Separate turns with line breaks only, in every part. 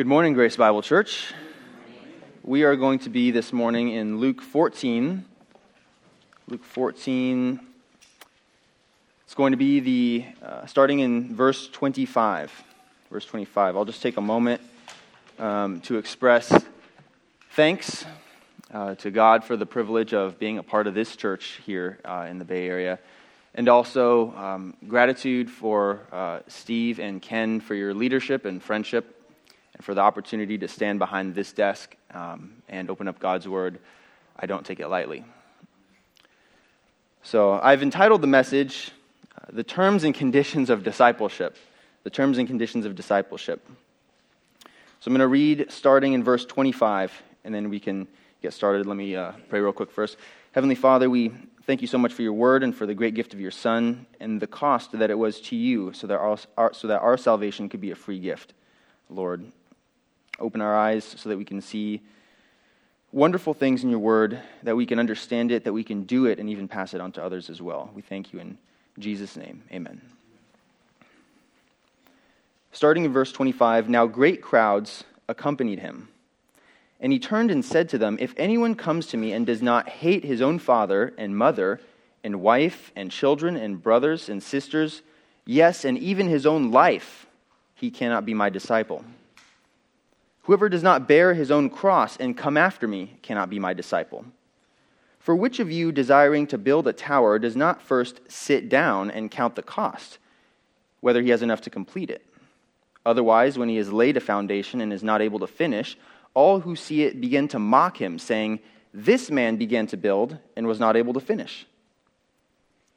Good morning, Grace Bible Church. We are going to be this morning in Luke 14. Luke 14. It's going to be the uh, starting in verse 25. Verse 25. I'll just take a moment um, to express thanks uh, to God for the privilege of being a part of this church here uh, in the Bay Area. And also um, gratitude for uh, Steve and Ken for your leadership and friendship and for the opportunity to stand behind this desk um, and open up God's Word. I don't take it lightly. So I've entitled the message, uh, The Terms and Conditions of Discipleship. The Terms and Conditions of Discipleship. So I'm going to read starting in verse 25, and then we can get started. Let me uh, pray real quick first. Heavenly Father, we thank you so much for your word and for the great gift of your Son and the cost that it was to you so that our, so that our salvation could be a free gift. Lord, Open our eyes so that we can see wonderful things in your word, that we can understand it, that we can do it, and even pass it on to others as well. We thank you in Jesus' name. Amen. Starting in verse 25 Now great crowds accompanied him. And he turned and said to them, If anyone comes to me and does not hate his own father and mother, and wife and children and brothers and sisters, yes, and even his own life, he cannot be my disciple. Whoever does not bear his own cross and come after me cannot be my disciple. For which of you, desiring to build a tower, does not first sit down and count the cost, whether he has enough to complete it? Otherwise, when he has laid a foundation and is not able to finish, all who see it begin to mock him, saying, This man began to build and was not able to finish.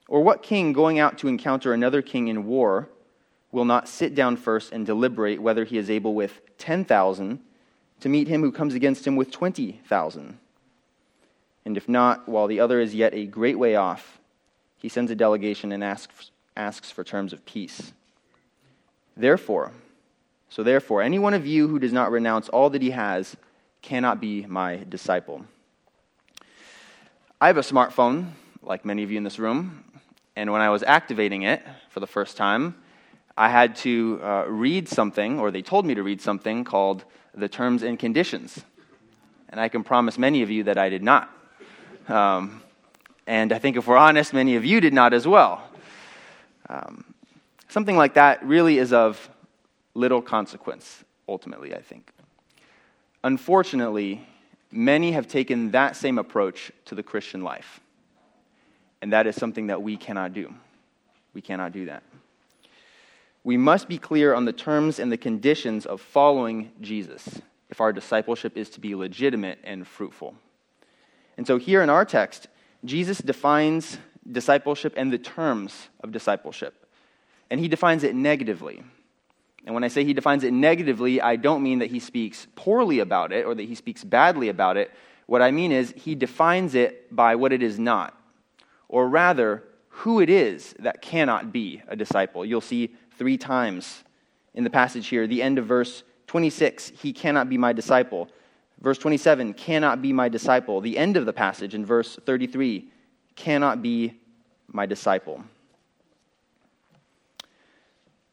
Or what king going out to encounter another king in war will not sit down first and deliberate whether he is able with 10,000 to meet him who comes against him with 20,000. And if not, while the other is yet a great way off, he sends a delegation and asks, asks for terms of peace. Therefore, so therefore, any one of you who does not renounce all that he has cannot be my disciple. I have a smartphone, like many of you in this room, and when I was activating it for the first time, I had to uh, read something, or they told me to read something called the terms and conditions. And I can promise many of you that I did not. Um, and I think if we're honest, many of you did not as well. Um, something like that really is of little consequence, ultimately, I think. Unfortunately, many have taken that same approach to the Christian life. And that is something that we cannot do. We cannot do that we must be clear on the terms and the conditions of following Jesus if our discipleship is to be legitimate and fruitful. And so, here in our text, Jesus defines discipleship and the terms of discipleship. And he defines it negatively. And when I say he defines it negatively, I don't mean that he speaks poorly about it or that he speaks badly about it. What I mean is he defines it by what it is not, or rather, who it is that cannot be a disciple. You'll see three times in the passage here. The end of verse 26, he cannot be my disciple. Verse 27, cannot be my disciple. The end of the passage in verse 33, cannot be my disciple.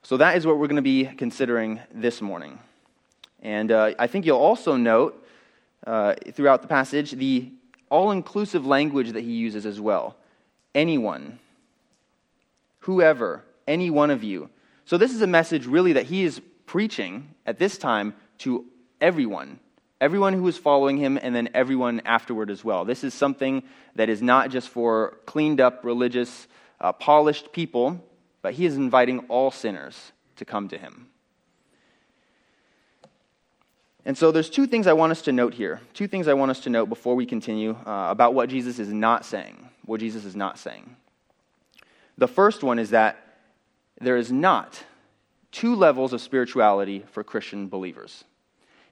So that is what we're going to be considering this morning. And uh, I think you'll also note uh, throughout the passage the all inclusive language that he uses as well. Anyone, whoever, any one of you. So, this is a message really that he is preaching at this time to everyone, everyone who is following him, and then everyone afterward as well. This is something that is not just for cleaned up, religious, uh, polished people, but he is inviting all sinners to come to him. And so there's two things I want us to note here. Two things I want us to note before we continue uh, about what Jesus is not saying. What Jesus is not saying. The first one is that there is not two levels of spirituality for Christian believers.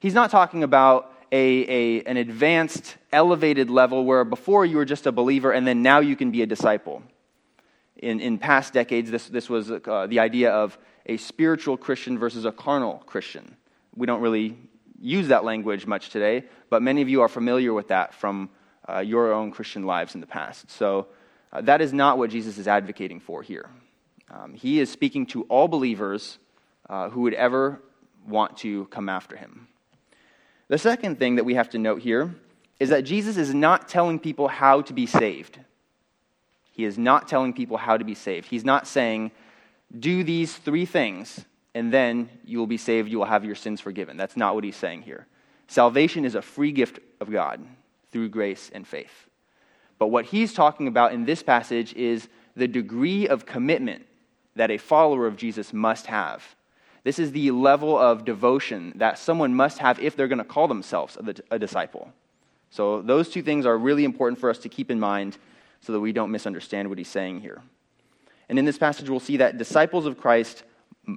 He's not talking about a, a, an advanced, elevated level where before you were just a believer and then now you can be a disciple. In, in past decades, this, this was uh, the idea of a spiritual Christian versus a carnal Christian. We don't really use that language much today, but many of you are familiar with that from uh, your own Christian lives in the past. So uh, that is not what Jesus is advocating for here. Um, he is speaking to all believers uh, who would ever want to come after him. The second thing that we have to note here is that Jesus is not telling people how to be saved. He is not telling people how to be saved. He's not saying, do these three things, and then you will be saved, you will have your sins forgiven. That's not what he's saying here. Salvation is a free gift of God through grace and faith. But what he's talking about in this passage is the degree of commitment that a follower of Jesus must have. This is the level of devotion that someone must have if they're going to call themselves a, disciple. So, those two things are really important for us to keep in mind so that we don't misunderstand what he's saying here. And in this passage, we'll see that disciples of Christ,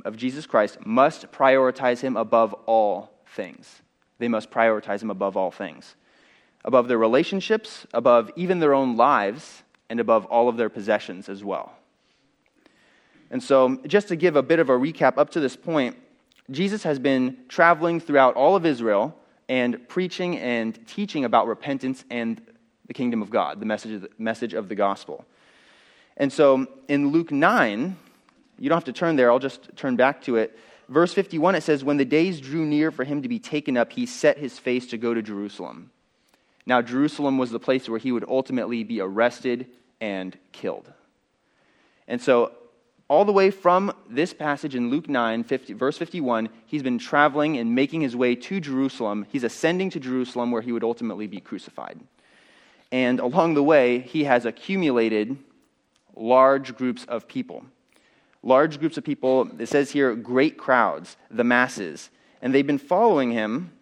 of Jesus Christ, must prioritize him above all things. They must prioritize him above all things above their relationships, above even their own lives, and above all of their possessions as well. And so, just to give a bit of a recap up to this point, Jesus has been traveling throughout all of Israel and preaching and teaching about repentance and the kingdom of God, the message of the, message of the gospel. And so, in Luke 9, you don't have to turn there, I'll just turn back to it. Verse 51, it says, When the days drew near for him to be taken up, he set his face to go to Jerusalem. Now, Jerusalem was the place where he would ultimately be arrested and killed. And so, all the way from this passage in Luke 9, 50, verse 51, he's been traveling and making his way to Jerusalem. He's ascending to Jerusalem where he would ultimately be crucified. And along the way, he has accumulated large groups of people. Large groups of people, it says here, great crowds, the masses. And they've been following him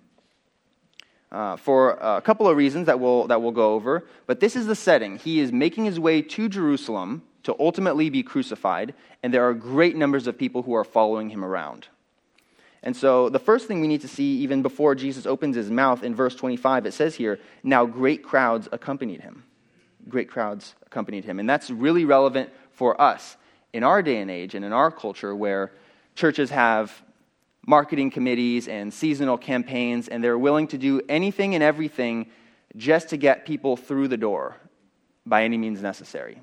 uh, for a couple of reasons that we'll, that we'll go over. But this is the setting. He is making his way to Jerusalem to ultimately be crucified, and there are great numbers of people who are following him around. And so, the first thing we need to see, even before Jesus opens his mouth, in verse 25, it says here, Now great crowds accompanied him. Great crowds accompanied him. And that's really relevant for us in our day and age and in our culture where churches have marketing committees and seasonal campaigns, and they're willing to do anything and everything just to get people through the door by any means necessary.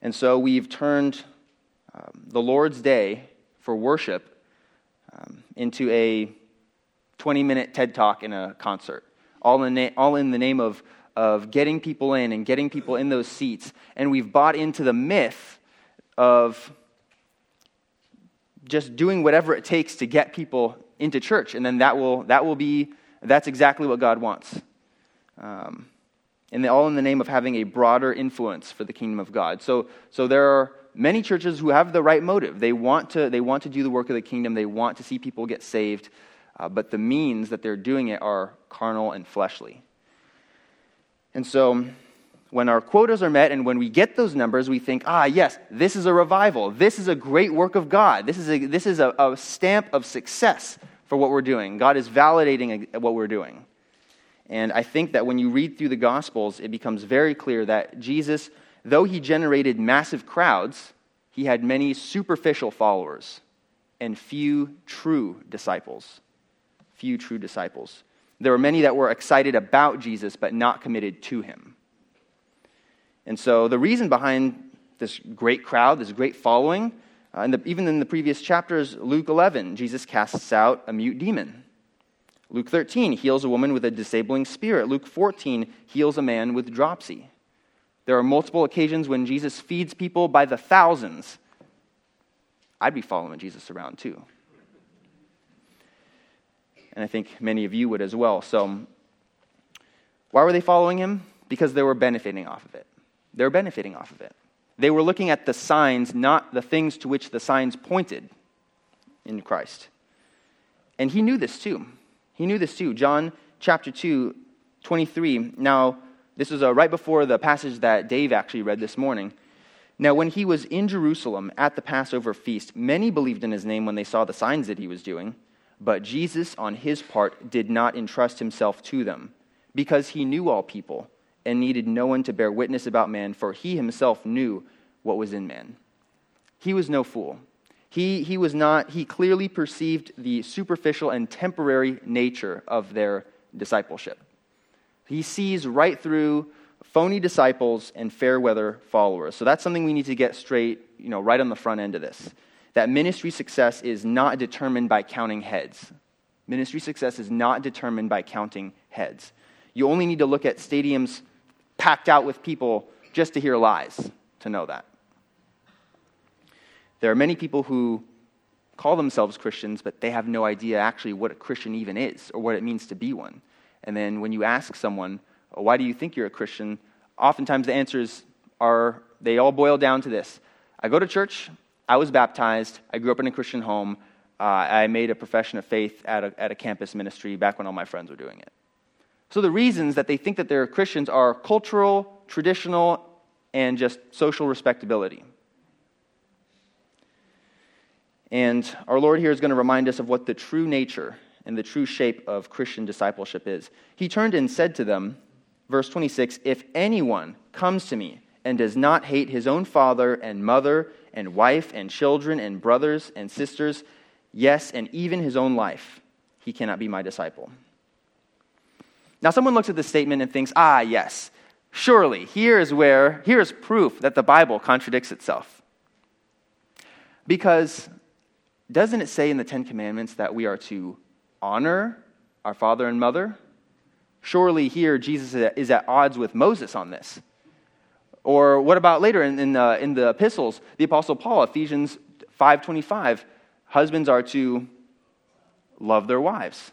And so we've turned um, the Lord's Day for worship um, into a 20 minute TED talk in a concert, all in, na- all in the name of, of getting people in and getting people in those seats. And we've bought into the myth of just doing whatever it takes to get people into church. And then that will, that will be, that's exactly what God wants. Um, and all in the name of having a broader influence for the kingdom of God. So, so there are many churches who have the right motive. They want to, they want to do the work of the kingdom, they want to see people get saved, uh, but the means that they're doing it are carnal and fleshly. And so when our quotas are met and when we get those numbers, we think, ah, yes, this is a revival. This is a great work of God. This is a, this is a, a stamp of success for what we're doing. God is validating what we're doing. And I think that when you read through the Gospels, it becomes very clear that Jesus, though he generated massive crowds, he had many superficial followers and few true disciples. Few true disciples. There were many that were excited about Jesus, but not committed to him. And so the reason behind this great crowd, this great following, uh, in the, even in the previous chapters, Luke 11, Jesus casts out a mute demon. Luke 13 heals a woman with a disabling spirit. Luke 14 heals a man with dropsy. There are multiple occasions when Jesus feeds people by the thousands. I'd be following Jesus around too. And I think many of you would as well. So, why were they following him? Because they were benefiting off of it. They were benefiting off of it. They were looking at the signs, not the things to which the signs pointed in Christ. And he knew this too. He knew this too. John chapter 2, 23. Now, this is uh, right before the passage that Dave actually read this morning. Now, when he was in Jerusalem at the Passover feast, many believed in his name when they saw the signs that he was doing. But Jesus, on his part, did not entrust himself to them, because he knew all people and needed no one to bear witness about man, for he himself knew what was in man. He was no fool. He, he was not, he clearly perceived the superficial and temporary nature of their discipleship. He sees right through phony disciples and fair weather followers. So that's something we need to get straight, you know, right on the front end of this. that ministry success is not determined by counting heads. Ministry success is not determined by counting heads. You only need to look at stadiums packed out with people just to hear lies to know that. There are many people who call themselves Christians, but they have no idea actually what a Christian even is or what it means to be one. And then when you ask someone, why do you think you're a Christian? Oftentimes the answers are, they all boil down to this I go to church, I was baptized, I grew up in a Christian home, uh, I made a profession of faith at a, at a campus ministry back when all my friends were doing it. So the reasons that they think that they're Christians are cultural, traditional, and just social respectability. And our Lord here is going to remind us of what the true nature and the true shape of Christian discipleship is. He turned and said to them, verse 26 If anyone comes to me and does not hate his own father and mother and wife and children and brothers and sisters, yes, and even his own life, he cannot be my disciple. Now, someone looks at this statement and thinks, ah, yes, surely here is where, here is proof that the Bible contradicts itself. Because doesn't it say in the Ten Commandments that we are to honor our father and mother? Surely here Jesus is at odds with Moses on this. Or what about later in, in, uh, in the epistles, the Apostle Paul, Ephesians 5.25, husbands are to love their wives.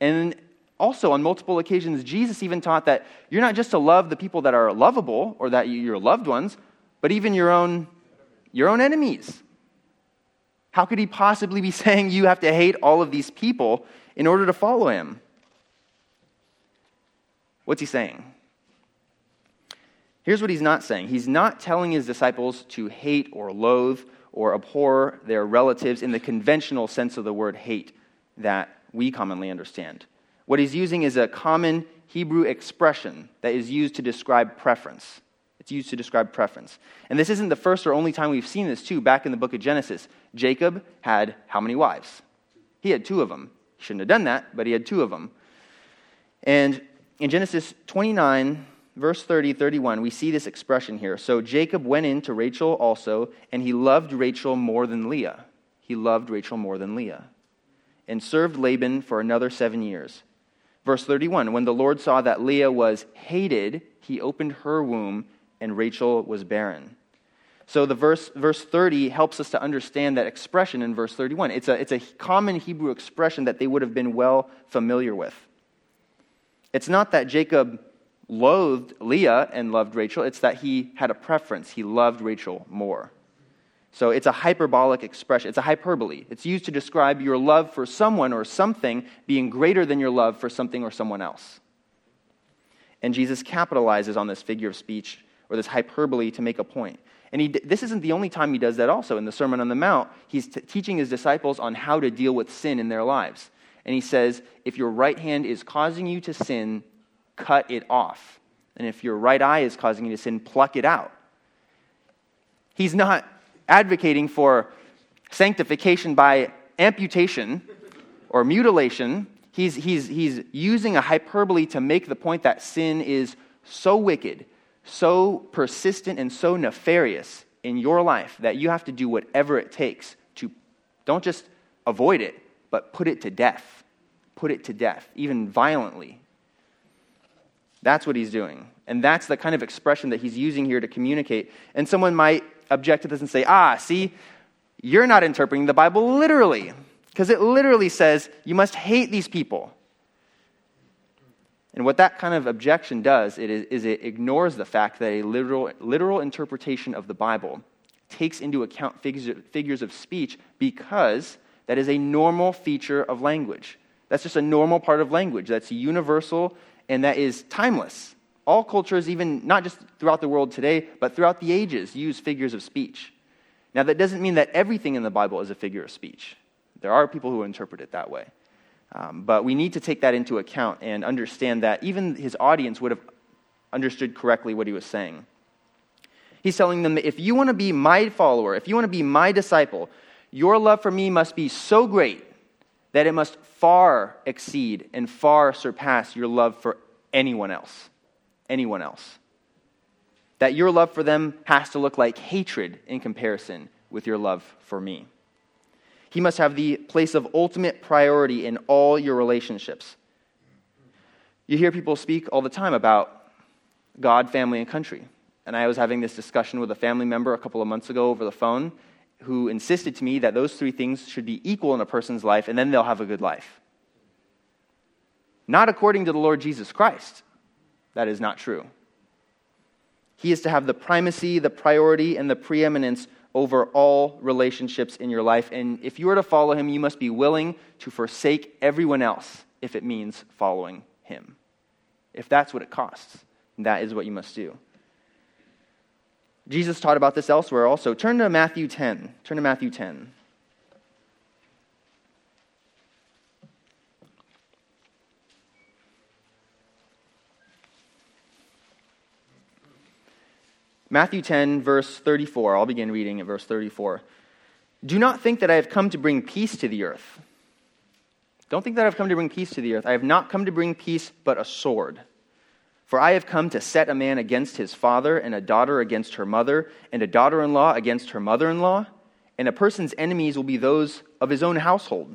And also, on multiple occasions, Jesus even taught that you're not just to love the people that are lovable or that your loved ones, but even your own, your own enemies. How could he possibly be saying you have to hate all of these people in order to follow him? What's he saying? Here's what he's not saying. He's not telling his disciples to hate or loathe or abhor their relatives in the conventional sense of the word hate that we commonly understand. What he's using is a common Hebrew expression that is used to describe preference. It's used to describe preference. And this isn't the first or only time we've seen this, too. Back in the book of Genesis, Jacob had how many wives? He had two of them. He shouldn't have done that, but he had two of them. And in Genesis 29, verse 30, 31, we see this expression here. So Jacob went in to Rachel also, and he loved Rachel more than Leah. He loved Rachel more than Leah. And served Laban for another seven years. Verse 31 When the Lord saw that Leah was hated, he opened her womb and Rachel was barren. So the verse, verse 30 helps us to understand that expression in verse 31. It's a, it's a common Hebrew expression that they would have been well familiar with. It's not that Jacob loathed Leah and loved Rachel, it's that he had a preference. He loved Rachel more. So it's a hyperbolic expression. It's a hyperbole. It's used to describe your love for someone or something being greater than your love for something or someone else. And Jesus capitalizes on this figure of speech or this hyperbole to make a point. And he, this isn't the only time he does that also. In the Sermon on the Mount, he's t- teaching his disciples on how to deal with sin in their lives. And he says, if your right hand is causing you to sin, cut it off. And if your right eye is causing you to sin, pluck it out. He's not advocating for sanctification by amputation or mutilation. He's, he's, he's using a hyperbole to make the point that sin is so wicked so persistent and so nefarious in your life that you have to do whatever it takes to don't just avoid it, but put it to death. Put it to death, even violently. That's what he's doing. And that's the kind of expression that he's using here to communicate. And someone might object to this and say, ah, see, you're not interpreting the Bible literally. Because it literally says you must hate these people. And what that kind of objection does it is, is, it ignores the fact that a literal, literal interpretation of the Bible takes into account figures, figures of speech because that is a normal feature of language. That's just a normal part of language. That's universal and that is timeless. All cultures, even not just throughout the world today, but throughout the ages, use figures of speech. Now, that doesn't mean that everything in the Bible is a figure of speech. There are people who interpret it that way. Um, but we need to take that into account and understand that even his audience would have understood correctly what he was saying. He's telling them that if you want to be my follower, if you want to be my disciple, your love for me must be so great that it must far exceed and far surpass your love for anyone else. Anyone else. That your love for them has to look like hatred in comparison with your love for me. He must have the place of ultimate priority in all your relationships. You hear people speak all the time about God, family, and country. And I was having this discussion with a family member a couple of months ago over the phone who insisted to me that those three things should be equal in a person's life and then they'll have a good life. Not according to the Lord Jesus Christ. That is not true. He is to have the primacy, the priority, and the preeminence over all relationships in your life. And if you are to follow him, you must be willing to forsake everyone else if it means following him. If that's what it costs, that is what you must do. Jesus taught about this elsewhere also. Turn to Matthew 10. Turn to Matthew 10. Matthew 10, verse 34. I'll begin reading at verse 34. Do not think that I have come to bring peace to the earth. Don't think that I've come to bring peace to the earth. I have not come to bring peace, but a sword. For I have come to set a man against his father, and a daughter against her mother, and a daughter in law against her mother in law, and a person's enemies will be those of his own household.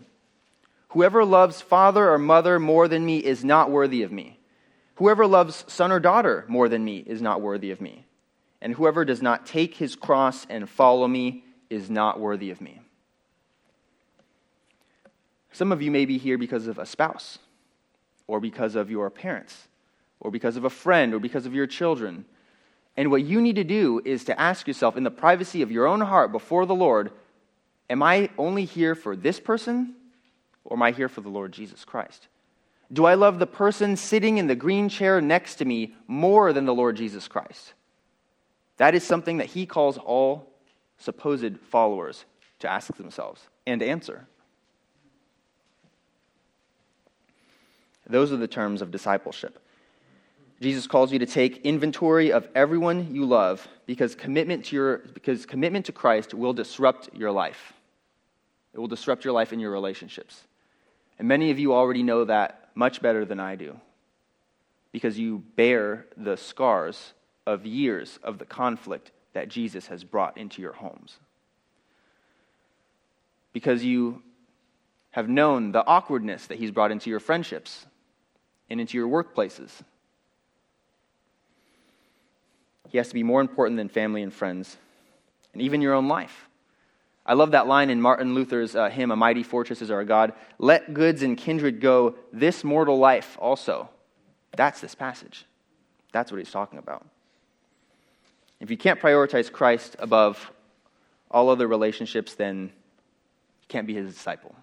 Whoever loves father or mother more than me is not worthy of me. Whoever loves son or daughter more than me is not worthy of me and whoever does not take his cross and follow me is not worthy of me. Some of you may be here because of a spouse, or because of your parents, or because of a friend, or because of your children. And what you need to do is to ask yourself in the privacy of your own heart before the Lord Am I only here for this person, or am I here for the Lord Jesus Christ? Do I love the person sitting in the green chair next to me more than the Lord Jesus Christ? That is something that he calls all supposed followers to ask themselves and answer. Those are the terms of discipleship. Jesus calls you to take inventory of everyone you love because commitment to, your, because commitment to Christ will disrupt your life. It will disrupt your life and your relationships. And many of you already know that much better than I do because you bear the scars of years of the conflict that Jesus has brought into your homes. Because you have known the awkwardness that he's brought into your friendships and into your workplaces. He has to be more important than family and friends, and even your own life. I love that line in Martin Luther's uh, hymn, A Mighty Fortress is Our God. Let goods and kindred go, this mortal life also. That's this passage. That's what he's talking about. If you can't prioritize Christ above all other relationships, then you can't be his disciple.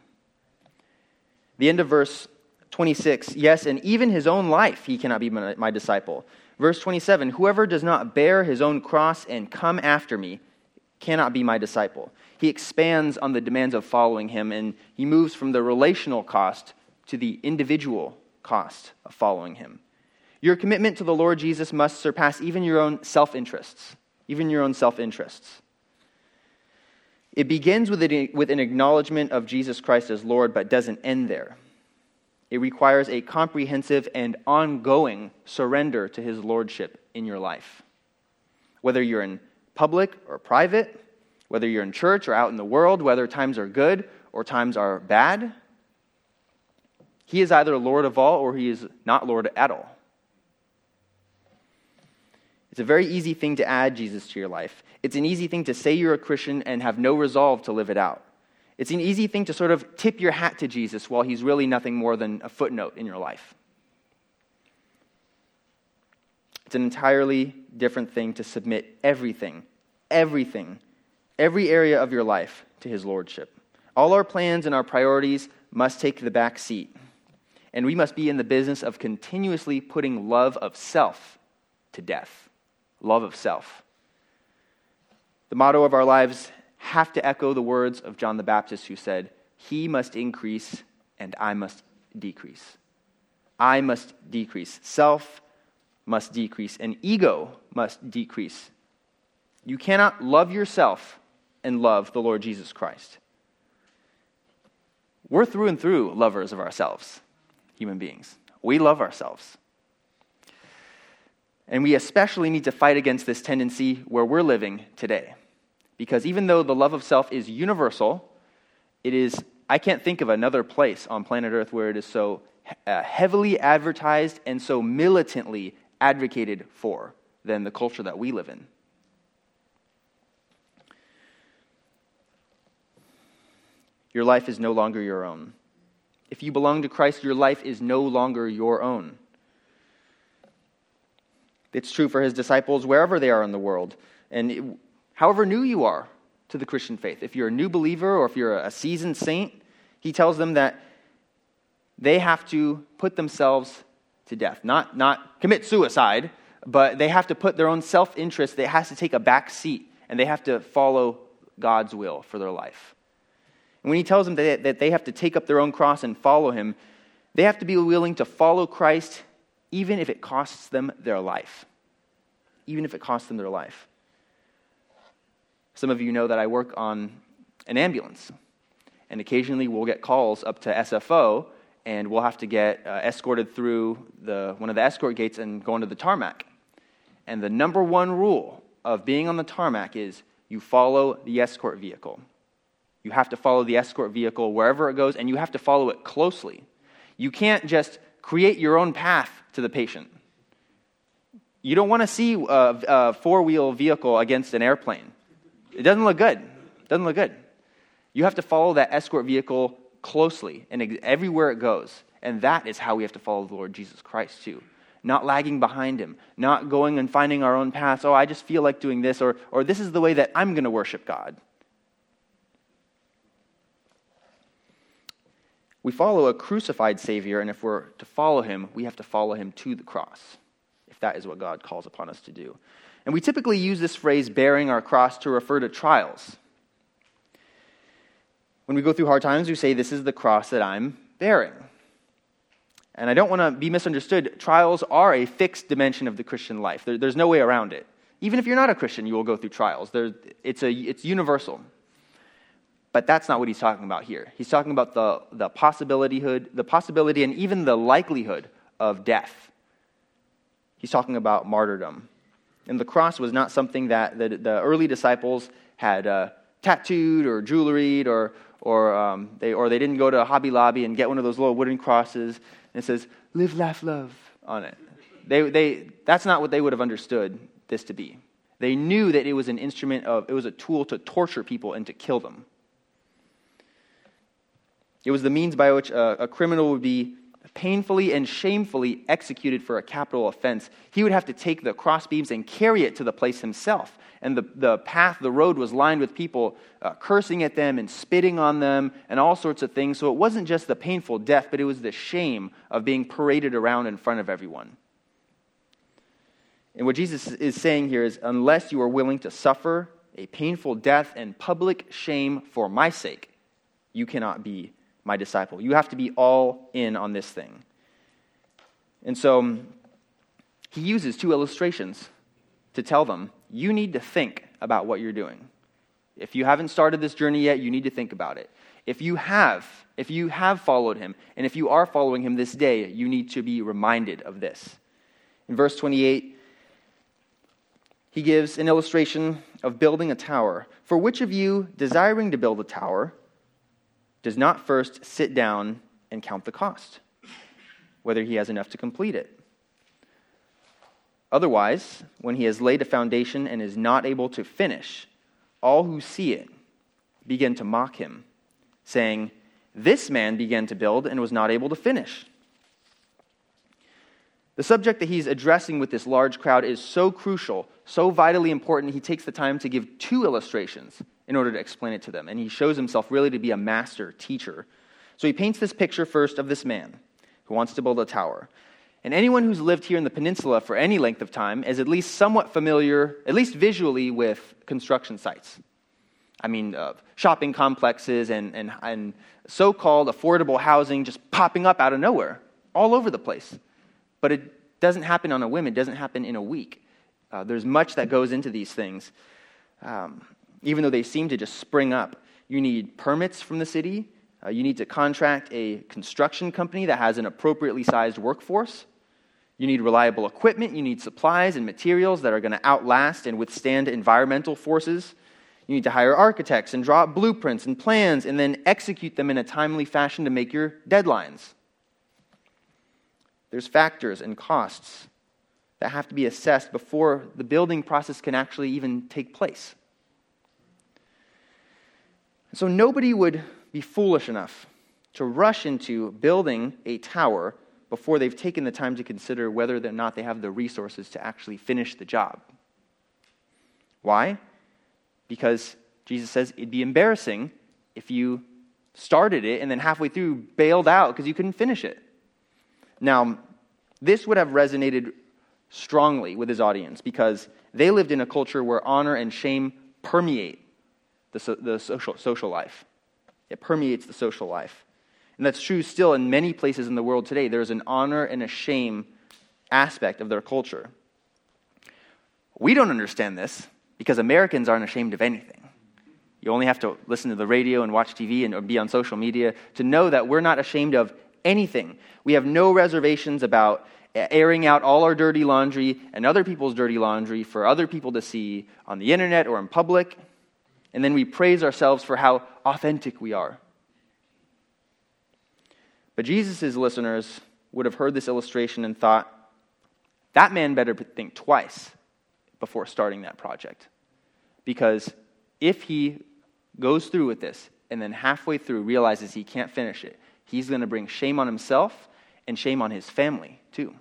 The end of verse 26 yes, and even his own life he cannot be my, my disciple. Verse 27 Whoever does not bear his own cross and come after me cannot be my disciple. He expands on the demands of following him and he moves from the relational cost to the individual cost of following him. Your commitment to the Lord Jesus must surpass even your own self interests, even your own self interests. It begins with, with an acknowledgement of Jesus Christ as Lord, but doesn't end there. It requires a comprehensive and ongoing surrender to his lordship in your life. Whether you're in public or private, whether you're in church or out in the world, whether times are good or times are bad, he is either Lord of all or he is not Lord at all. It's a very easy thing to add Jesus to your life. It's an easy thing to say you're a Christian and have no resolve to live it out. It's an easy thing to sort of tip your hat to Jesus while he's really nothing more than a footnote in your life. It's an entirely different thing to submit everything, everything, every area of your life to his lordship. All our plans and our priorities must take the back seat. And we must be in the business of continuously putting love of self to death love of self. The motto of our lives have to echo the words of John the Baptist, who said, He must increase and I must decrease. I must decrease. Self must decrease, and ego must decrease. You cannot love yourself and love the Lord Jesus Christ. We're through and through lovers of ourselves, human beings. We love ourselves. And we especially need to fight against this tendency where we're living today Because even though the love of self is universal, it is, I can't think of another place on planet Earth where it is so uh, heavily advertised and so militantly advocated for than the culture that we live in. Your life is no longer your own. If you belong to Christ, your life is no longer your own. It's true for his disciples wherever they are in the world. And it, however new you are to the Christian faith, if you're a new believer or if you're a seasoned saint, he tells them that they have to put themselves to death. Not, not commit suicide, but they have to put their own self interest, they has to take a back seat, and they have to follow God's will for their life. And when he tells them that they have to take up their own cross and follow him, they have to be willing to follow Christ even if it costs them their life. Even if it costs them their life. Some of you know that I work on an ambulance, and occasionally we'll get calls up to SFO, and we'll have to get uh, escorted through the, one of the escort gates and go into the tarmac. And the number one rule of being on the tarmac is you follow the escort vehicle. You have to follow the escort vehicle wherever it goes, and you have to follow it closely. You can't just create your own path to the patient. You don't want to see a, a four wheel vehicle against an airplane. It doesn't look good. It doesn't look good. You have to follow that escort vehicle closely and everywhere it goes. And that is how we have to follow the Lord Jesus Christ, too. Not lagging behind him, not going and finding our own paths. Oh, I just feel like doing this, or, or this is the way that I'm going to worship God. We follow a crucified Savior, and if we're to follow him, we have to follow him to the cross, if that is what God calls upon us to do. And we typically use this phrase, bearing our cross, to refer to trials. When we go through hard times, we say, This is the cross that I'm bearing. And I don't want to be misunderstood. Trials are a fixed dimension of the Christian life, there, there's no way around it. Even if you're not a Christian, you will go through trials. There, it's, a, it's universal. But that's not what he's talking about here. He's talking about the, the possibility, the possibility and even the likelihood of death. He's talking about martyrdom. And the cross was not something that the, the early disciples had uh, tattooed or jewelried or, or, um, they, or they didn't go to Hobby Lobby and get one of those little wooden crosses and it says, live, laugh, love on it. They, they, that's not what they would have understood this to be. They knew that it was an instrument of, it was a tool to torture people and to kill them. It was the means by which a, a criminal would be painfully and shamefully executed for a capital offense. He would have to take the crossbeams and carry it to the place himself. And the, the path, the road was lined with people uh, cursing at them and spitting on them and all sorts of things. So it wasn't just the painful death, but it was the shame of being paraded around in front of everyone. And what Jesus is saying here is unless you are willing to suffer a painful death and public shame for my sake, you cannot be my disciple. You have to be all in on this thing. And so he uses two illustrations to tell them you need to think about what you're doing. If you haven't started this journey yet, you need to think about it. If you have, if you have followed him, and if you are following him this day, you need to be reminded of this. In verse 28, he gives an illustration of building a tower. For which of you, desiring to build a tower, does not first sit down and count the cost, whether he has enough to complete it. Otherwise, when he has laid a foundation and is not able to finish, all who see it begin to mock him, saying, This man began to build and was not able to finish. The subject that he's addressing with this large crowd is so crucial, so vitally important, he takes the time to give two illustrations in order to explain it to them. And he shows himself really to be a master teacher. So he paints this picture first of this man who wants to build a tower. And anyone who's lived here in the peninsula for any length of time is at least somewhat familiar, at least visually, with construction sites. I mean, uh, shopping complexes and, and, and so called affordable housing just popping up out of nowhere, all over the place. But it doesn't happen on a whim, it doesn't happen in a week. Uh, there's much that goes into these things. Um, even though they seem to just spring up. You need permits from the city. Uh, you need to contract a construction company that has an appropriately sized workforce. You need reliable equipment. You need supplies and materials that are going to outlast and withstand environmental forces. You need to hire architects and draw up blueprints and plans and then execute them in a timely fashion to make your deadlines. There's factors and costs that have to be assessed before the building process can actually even take place. So nobody would be foolish enough to rush into building a tower before they've taken the time to consider whether or not they have the resources to actually finish the job. Why? Because Jesus says it'd be embarrassing if you started it and then halfway through bailed out because you couldn't finish it. Now, this would have resonated strongly with his audience because they lived in a culture where honor and shame permeate the, so, the social, social life. It permeates the social life. And that's true still in many places in the world today. There's an honor and a shame aspect of their culture. We don't understand this because Americans aren't ashamed of anything. You only have to listen to the radio and watch TV and be on social media to know that we're not ashamed of anything. We have no reservations about airing out all our dirty laundry and other people's dirty laundry for other people to see on the internet or in public. And then we praise ourselves for how authentic we are. But Jesus' listeners would have heard this illustration and thought, that man better think twice before starting that project. Because if he goes through with this and then halfway through realizes he can't finish it, he's going to bring shame on himself and shame on his family too.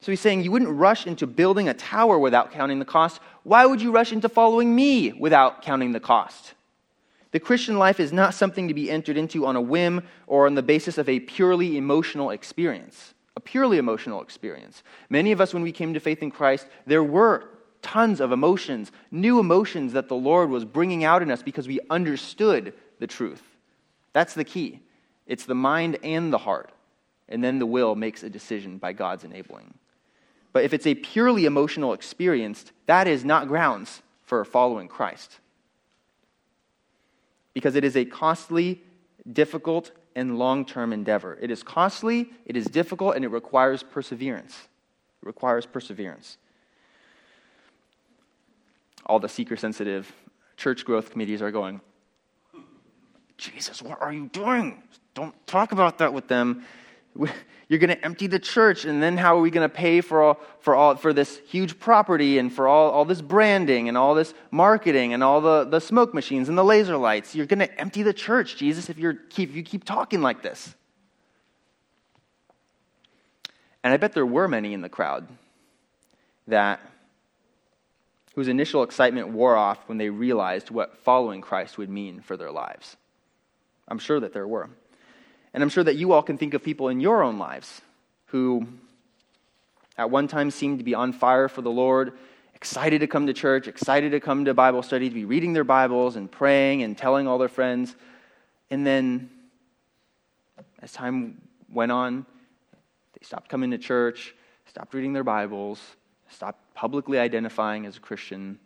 So he's saying you wouldn't rush into building a tower without counting the cost. Why would you rush into following me without counting the cost? The Christian life is not something to be entered into on a whim or on the basis of a purely emotional experience. A purely emotional experience. Many of us, when we came to faith in Christ, there were tons of emotions, new emotions that the Lord was bringing out in us because we understood the truth. That's the key. It's the mind and the heart. And then the will makes a decision by God's enabling. But if it's a purely emotional experience, that is not grounds for following Christ because it is a costly, difficult, and long term endeavor. It is costly, it is difficult, and it requires perseverance. It requires perseverance. All the seeker sensitive church growth committees are going, Jesus, what are you doing? Don't talk about that with them. You're going to empty the church, and then how are we going to pay for all, for all for this huge property and for all, all this branding and all this marketing and all the, the smoke machines and the laser lights? You're going to empty the church, Jesus, if, you're keep, you keep talking like this. And I bet there were many in the crowd that whose initial excitement wore off when they realized what following Christ would mean for their lives. I'm sure that there were. And I'm sure that you all can think of people in your own lives who at one time seemed to be on fire for the Lord, excited to come to church, excited to come to Bible study, to be reading their Bibles and praying and telling all their friends. And then as time went on, they stopped coming to church, stopped reading their Bibles, stopped publicly identifying as a Christian.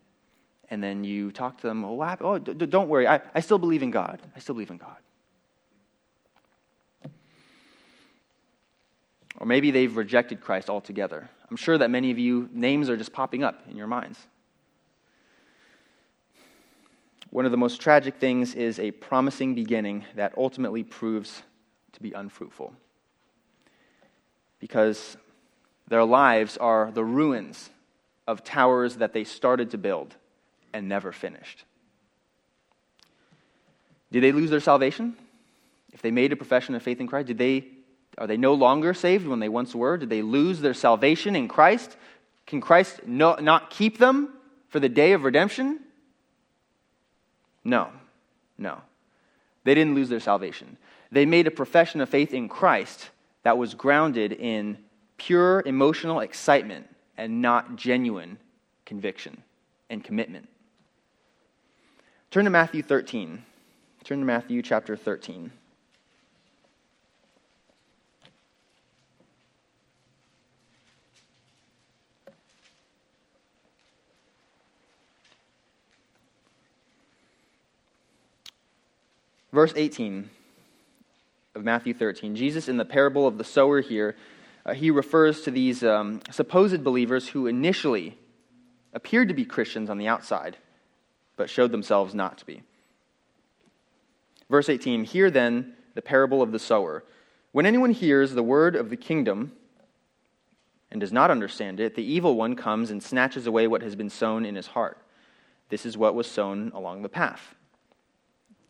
And then you talk to them, oh, oh don't worry, I, I still believe in God. I still believe in God. Or maybe they've rejected Christ altogether. I'm sure that many of you, names are just popping up in your minds. One of the most tragic things is a promising beginning that ultimately proves to be unfruitful. Because their lives are the ruins of towers that they started to build and never finished. Did they lose their salvation? If they made a profession of faith in Christ, did they are they no longer saved when they once were? Did they lose their salvation in Christ? Can Christ no, not keep them for the day of redemption? No, no. They didn't lose their salvation. They made a profession of faith in Christ that was grounded in pure emotional excitement and not genuine conviction and commitment. Turn to Matthew 13. Turn to Matthew chapter 13. Verse 18 of Matthew 13. Jesus, in the parable of the sower here, uh, he refers to these um, supposed believers who initially appeared to be Christians on the outside, but showed themselves not to be. Verse 18 Hear then the parable of the sower. When anyone hears the word of the kingdom and does not understand it, the evil one comes and snatches away what has been sown in his heart. This is what was sown along the path.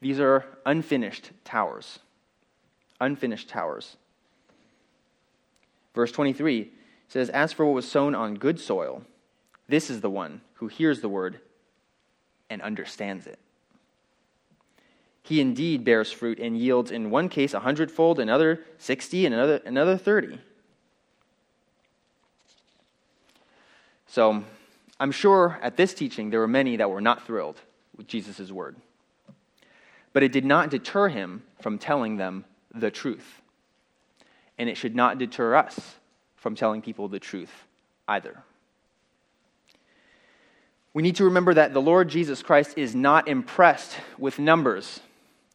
These are unfinished towers. Unfinished towers. Verse 23 says, As for what was sown on good soil, this is the one who hears the word and understands it. He indeed bears fruit and yields in one case a hundredfold, another sixty, and another, another thirty. So I'm sure at this teaching there were many that were not thrilled with Jesus' word. But it did not deter him from telling them the truth. And it should not deter us from telling people the truth either. We need to remember that the Lord Jesus Christ is not impressed with numbers.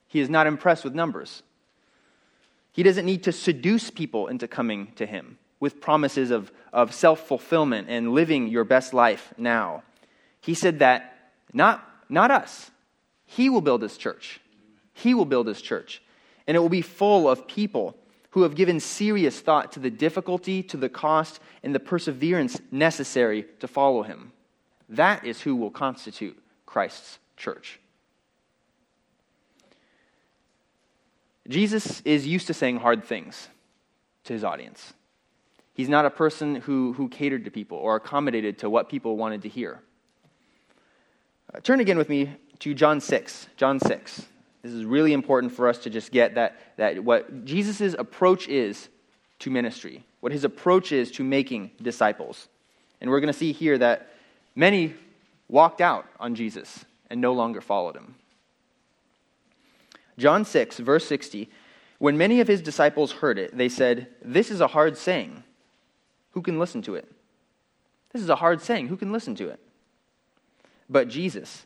He is not impressed with numbers. He doesn't need to seduce people into coming to him with promises of, of self fulfillment and living your best life now. He said that not, not us. He will build his church. He will build his church. And it will be full of people who have given serious thought to the difficulty, to the cost, and the perseverance necessary to follow him. That is who will constitute Christ's church. Jesus is used to saying hard things to his audience. He's not a person who, who catered to people or accommodated to what people wanted to hear. Uh, turn again with me to John 6. John 6. This is really important for us to just get that, that what Jesus' approach is to ministry, what his approach is to making disciples. And we're going to see here that many walked out on Jesus and no longer followed him. John 6, verse 60 When many of his disciples heard it, they said, This is a hard saying. Who can listen to it? This is a hard saying. Who can listen to it? But Jesus,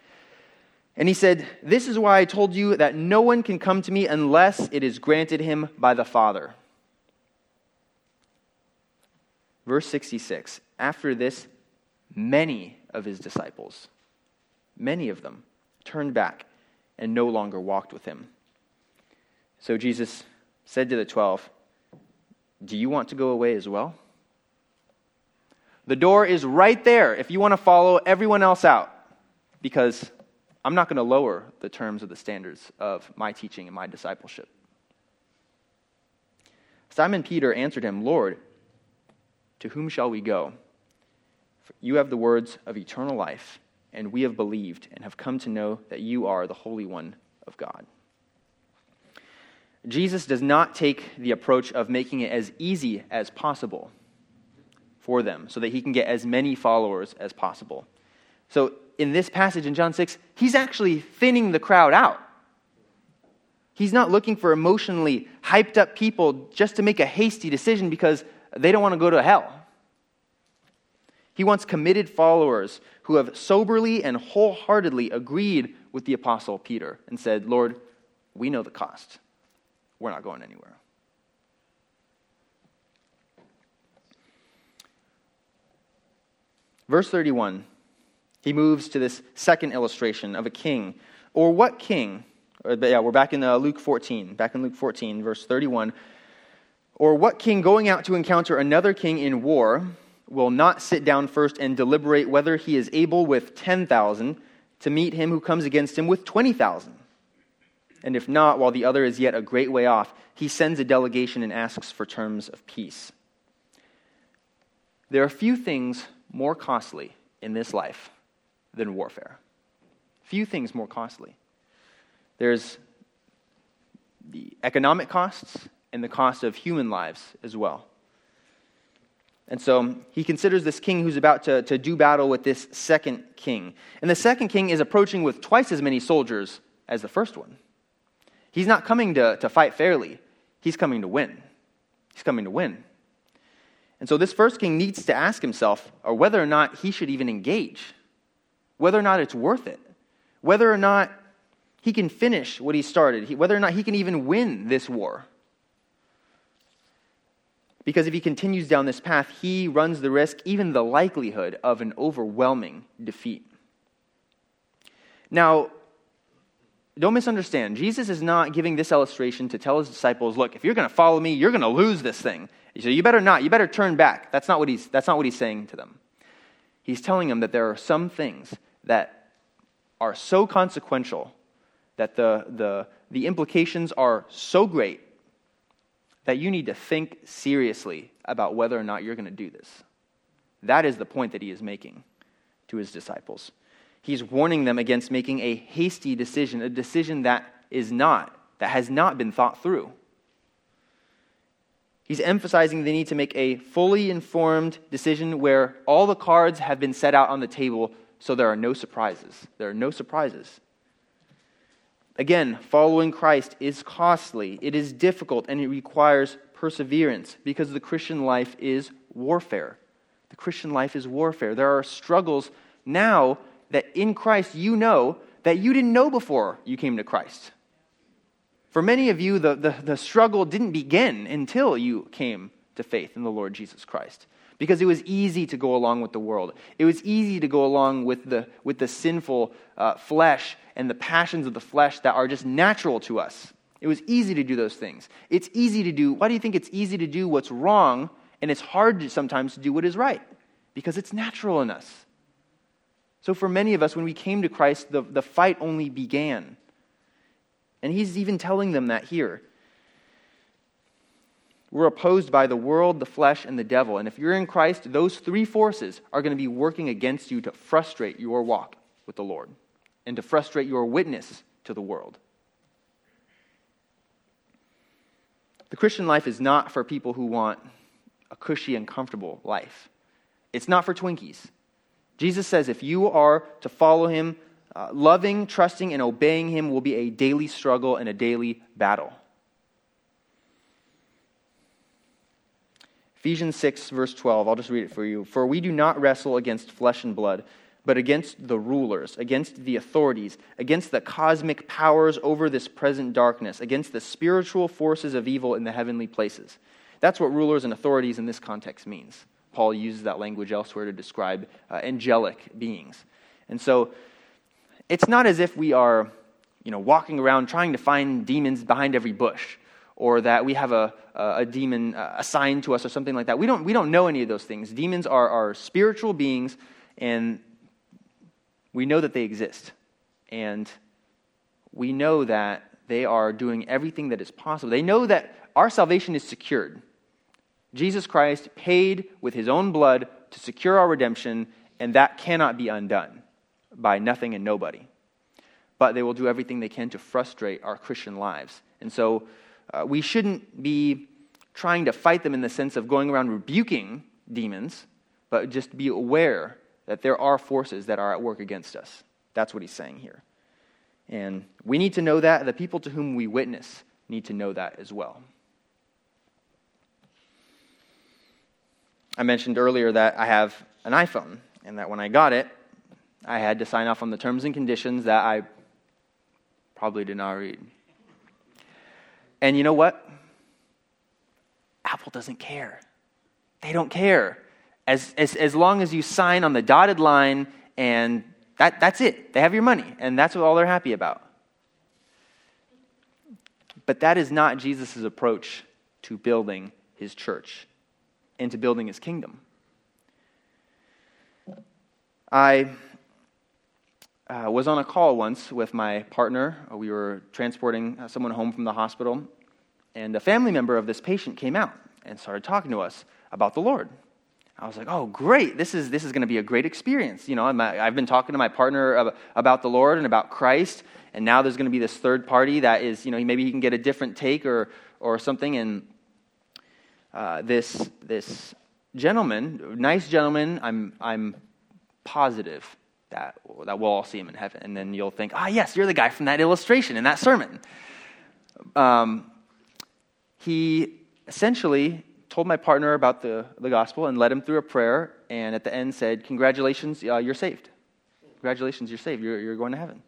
And he said, This is why I told you that no one can come to me unless it is granted him by the Father. Verse 66 After this, many of his disciples, many of them, turned back and no longer walked with him. So Jesus said to the twelve, Do you want to go away as well? The door is right there if you want to follow everyone else out, because I'm not going to lower the terms of the standards of my teaching and my discipleship. Simon Peter answered him, Lord, to whom shall we go? For you have the words of eternal life, and we have believed and have come to know that you are the Holy One of God. Jesus does not take the approach of making it as easy as possible for them so that he can get as many followers as possible. So in this passage in John 6, he's actually thinning the crowd out. He's not looking for emotionally hyped up people just to make a hasty decision because they don't want to go to hell. He wants committed followers who have soberly and wholeheartedly agreed with the Apostle Peter and said, Lord, we know the cost. We're not going anywhere. Verse 31, he moves to this second illustration of a king. Or what king? Uh, yeah, we're back in uh, Luke 14. Back in Luke 14, verse 31. Or what king going out to encounter another king in war will not sit down first and deliberate whether he is able with 10,000 to meet him who comes against him with 20,000? And if not, while the other is yet a great way off, he sends a delegation and asks for terms of peace. There are few things more costly in this life than warfare. Few things more costly. There's the economic costs and the cost of human lives as well. And so he considers this king who's about to, to do battle with this second king. And the second king is approaching with twice as many soldiers as the first one. He's not coming to, to fight fairly, he's coming to win. He's coming to win. And so this first king needs to ask himself or whether or not he should even engage, whether or not it's worth it, whether or not he can finish what he started, whether or not he can even win this war. Because if he continues down this path, he runs the risk, even the likelihood, of an overwhelming defeat. Now, don't misunderstand. Jesus is not giving this illustration to tell his disciples, look, if you're going to follow me, you're going to lose this thing. So you better not. You better turn back. That's not what he's, that's not what he's saying to them. He's telling them that there are some things that are so consequential, that the, the, the implications are so great, that you need to think seriously about whether or not you're going to do this. That is the point that he is making to his disciples. He's warning them against making a hasty decision, a decision that is not, that has not been thought through. He's emphasizing the need to make a fully informed decision where all the cards have been set out on the table so there are no surprises. There are no surprises. Again, following Christ is costly, it is difficult, and it requires perseverance because the Christian life is warfare. The Christian life is warfare. There are struggles now that in Christ you know that you didn't know before you came to Christ. For many of you, the, the, the, struggle didn't begin until you came to faith in the Lord Jesus Christ. Because it was easy to go along with the world. It was easy to go along with the, with the sinful uh, flesh and the passions of the flesh that are just natural to us. It was easy to do those things. It's easy to do, why do you think it's easy to do what's wrong and it's hard to, sometimes to do what is right? Because it's natural in us. So, for many of us, when we came to Christ, the, the fight only began. And he's even telling them that here. We're opposed by the world, the flesh, and the devil. And if you're in Christ, those three forces are going to be working against you to frustrate your walk with the Lord and to frustrate your witness to the world. The Christian life is not for people who want a cushy and comfortable life. It's not for Twinkies. Jesus says if you are to follow him, uh, loving, trusting, and obeying him will be a daily struggle and a daily battle. Ephesians 6, verse 12, I'll just read it for you. For we do not wrestle against flesh and blood, but against the rulers, against the authorities, against the cosmic powers over this present darkness, against the spiritual forces of evil in the heavenly places. That's what rulers and authorities in this context means. Paul uses that language elsewhere to describe uh, angelic beings. And so it's not as if we are you know, walking around trying to find demons behind every bush or that we have a, a demon uh, assigned to us or something like that. We don't, we don't know any of those things. Demons are, are spiritual beings, and we know that they exist. And we know that they are doing everything that is possible. They know that our salvation is secured. Jesus Christ paid with his own blood to secure our redemption, and that cannot be undone by nothing and nobody. But they will do everything they can to frustrate our Christian lives. And so uh, we shouldn't be trying to fight them in the sense of going around rebuking demons, but just be aware that there are forces that are at work against us. That's what he's saying here. And we need to know that. The people to whom we witness need to know that as well. I mentioned earlier that I have an iPhone, and that when I got it, I had to sign off on the terms and conditions that I probably did not read. And you know what? Apple doesn't care. They don't care. As, as, as long as you sign on the dotted line, and that, that's it. They have your money, and that's what all they're happy about. But that is not Jesus' approach to building his church and to building his kingdom. I uh, was on a call once with my partner. We were transporting uh, someone home from the hospital, and a family member of this patient came out and started talking to us about the Lord. I was like, oh, great. This is, this is going to be a great experience. You know, i have been talking to my partner about the Lord and about Christ, and now there's going to be this third party that is, you know, maybe he can get a different take or, or something. And uh, this, this gentleman, nice gentleman, I'm, I'm positive that, that we'll all see him in heaven. And then you'll think, ah, yes, you're the guy from that illustration in that sermon. Um, he essentially told my partner about the, the gospel and led him through a prayer, and at the end said, Congratulations, uh, you're saved. Congratulations, you're saved. You're, you're going to heaven.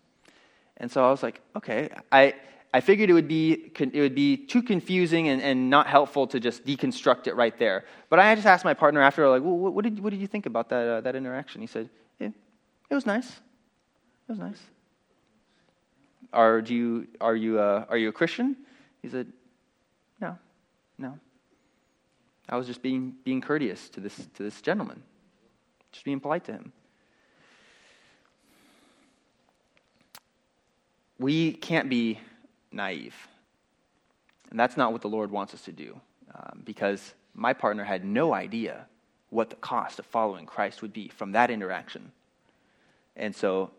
And so I was like, okay. I, I figured it would be, it would be too confusing and, and not helpful to just deconstruct it right there. But I just asked my partner after, like, well, what, did, what did you think about that, uh, that interaction? He said, it was nice. It was nice. Are, do you, are, you, uh, are you a Christian? He said, no, no. I was just being, being courteous to this, to this gentleman, just being polite to him. We can't be naive. And that's not what the Lord wants us to do, um, because my partner had no idea what the cost of following Christ would be from that interaction. And so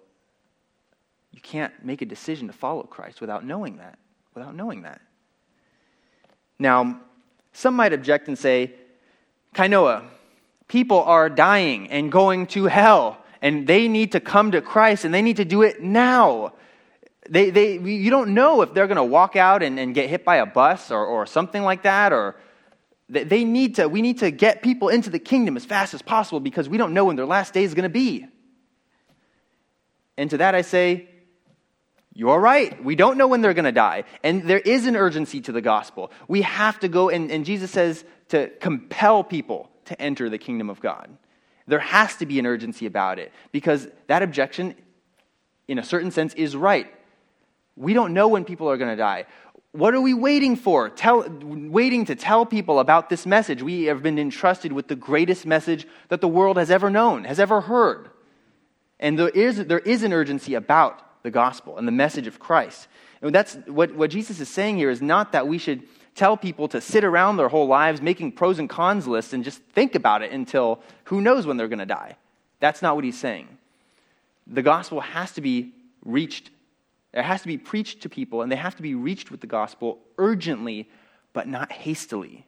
you can't make a decision to follow Christ without knowing that, without knowing that. Now, some might object and say, Kainoa, people are dying and going to hell, and they need to come to Christ, and they need to do it now. They, they, you don't know if they're going to walk out and, and get hit by a bus or, or something like that, or they, they need to, we need to get people into the kingdom as fast as possible because we don't know when their last day is going to be. And to that I say, you're right. We don't know when they're going to die. And there is an urgency to the gospel. We have to go, and, and Jesus says to compel people to enter the kingdom of God. There has to be an urgency about it because that objection, in a certain sense, is right. We don't know when people are going to die. What are we waiting for? Tell, waiting to tell people about this message. We have been entrusted with the greatest message that the world has ever known, has ever heard. And there is, there is an urgency about the gospel and the message of Christ. And that's what, what Jesus is saying here is not that we should tell people to sit around their whole lives making pros and cons lists and just think about it until who knows when they're going to die. That's not what he's saying. The gospel has to be reached, it has to be preached to people, and they have to be reached with the gospel urgently, but not hastily.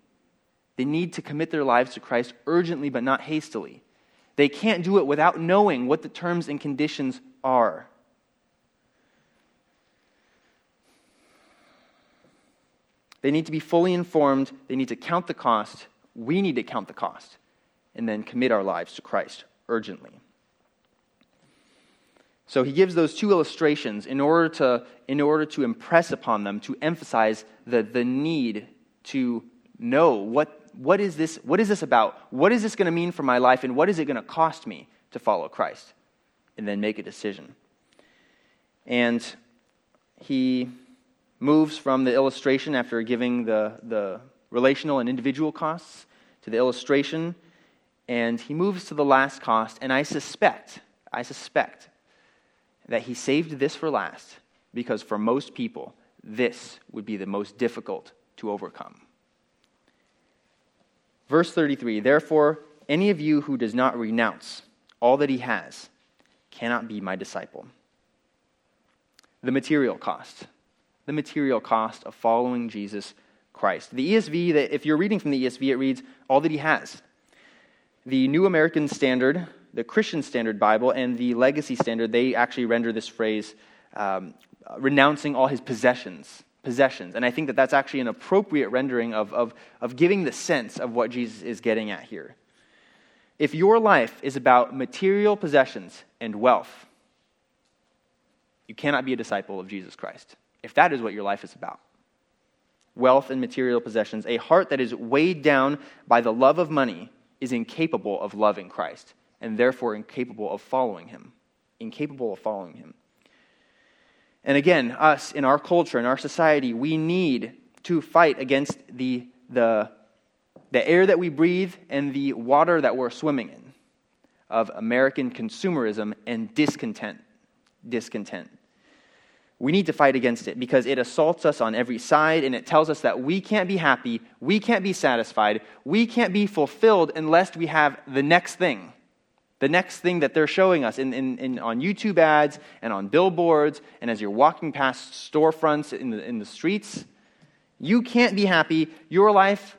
They need to commit their lives to Christ urgently, but not hastily. They can't do it without knowing what the terms and conditions are. They need to be fully informed. They need to count the cost. We need to count the cost and then commit our lives to Christ urgently. So he gives those two illustrations in order to, in order to impress upon them, to emphasize the, the need to know what, what, is this, what is this about? What is this going to mean for my life? And what is it going to cost me to follow Christ? And then make a decision. And he moves from the illustration after giving the, the relational and individual costs to the illustration, and he moves to the last cost. And I suspect, I suspect that he saved this for last because for most people, this would be the most difficult to overcome. Verse 33 Therefore, any of you who does not renounce all that he has cannot be my disciple. The material cost the material cost of following Jesus Christ. The ESV, that if you're reading from the ESV, it reads all that he has. The New American Standard, the Christian Standard Bible, and the Legacy Standard, they actually render this phrase um, renouncing all his possessions. Possessions. And I think that that's actually an appropriate rendering of, of, of giving the sense of what Jesus is getting at here. If your life is about material possessions and wealth, you cannot be a disciple of Jesus Christ if that is what your life is about wealth and material possessions, a heart that is weighed down by the love of money is incapable of loving Christ and therefore incapable of following him. Incapable of following him. And again, us in our culture, in our society, we need to fight against the, the, the air that we breathe and the water that we're swimming in. of American consumerism and discontent. Discontent. We need to fight against it because it assaults us on every side and it tells us that we can't be happy, we can't be satisfied, we can't be fulfilled unless we have the next thing. The next thing that they're showing us in, in, in, on YouTube ads and on billboards and as you're walking past storefronts in the, in the streets, you can't be happy. Your life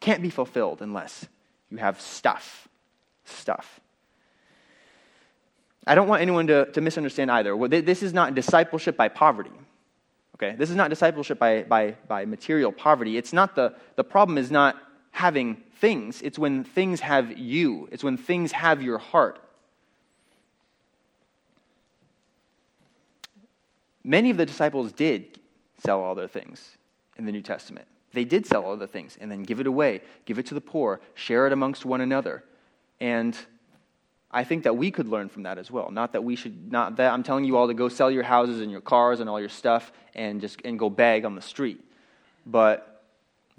can't be fulfilled unless you have stuff. Stuff. I don't want anyone to, to misunderstand either. This is not discipleship by poverty. Okay? This is not discipleship by, by, by material poverty. It's not the, the problem is not having things, it's when things have you, it's when things have your heart. Many of the disciples did sell all their things in the New Testament. They did sell all the things and then give it away, give it to the poor, share it amongst one another. And I think that we could learn from that as well. Not that we should, not that I'm telling you all to go sell your houses and your cars and all your stuff and just and go beg on the street. But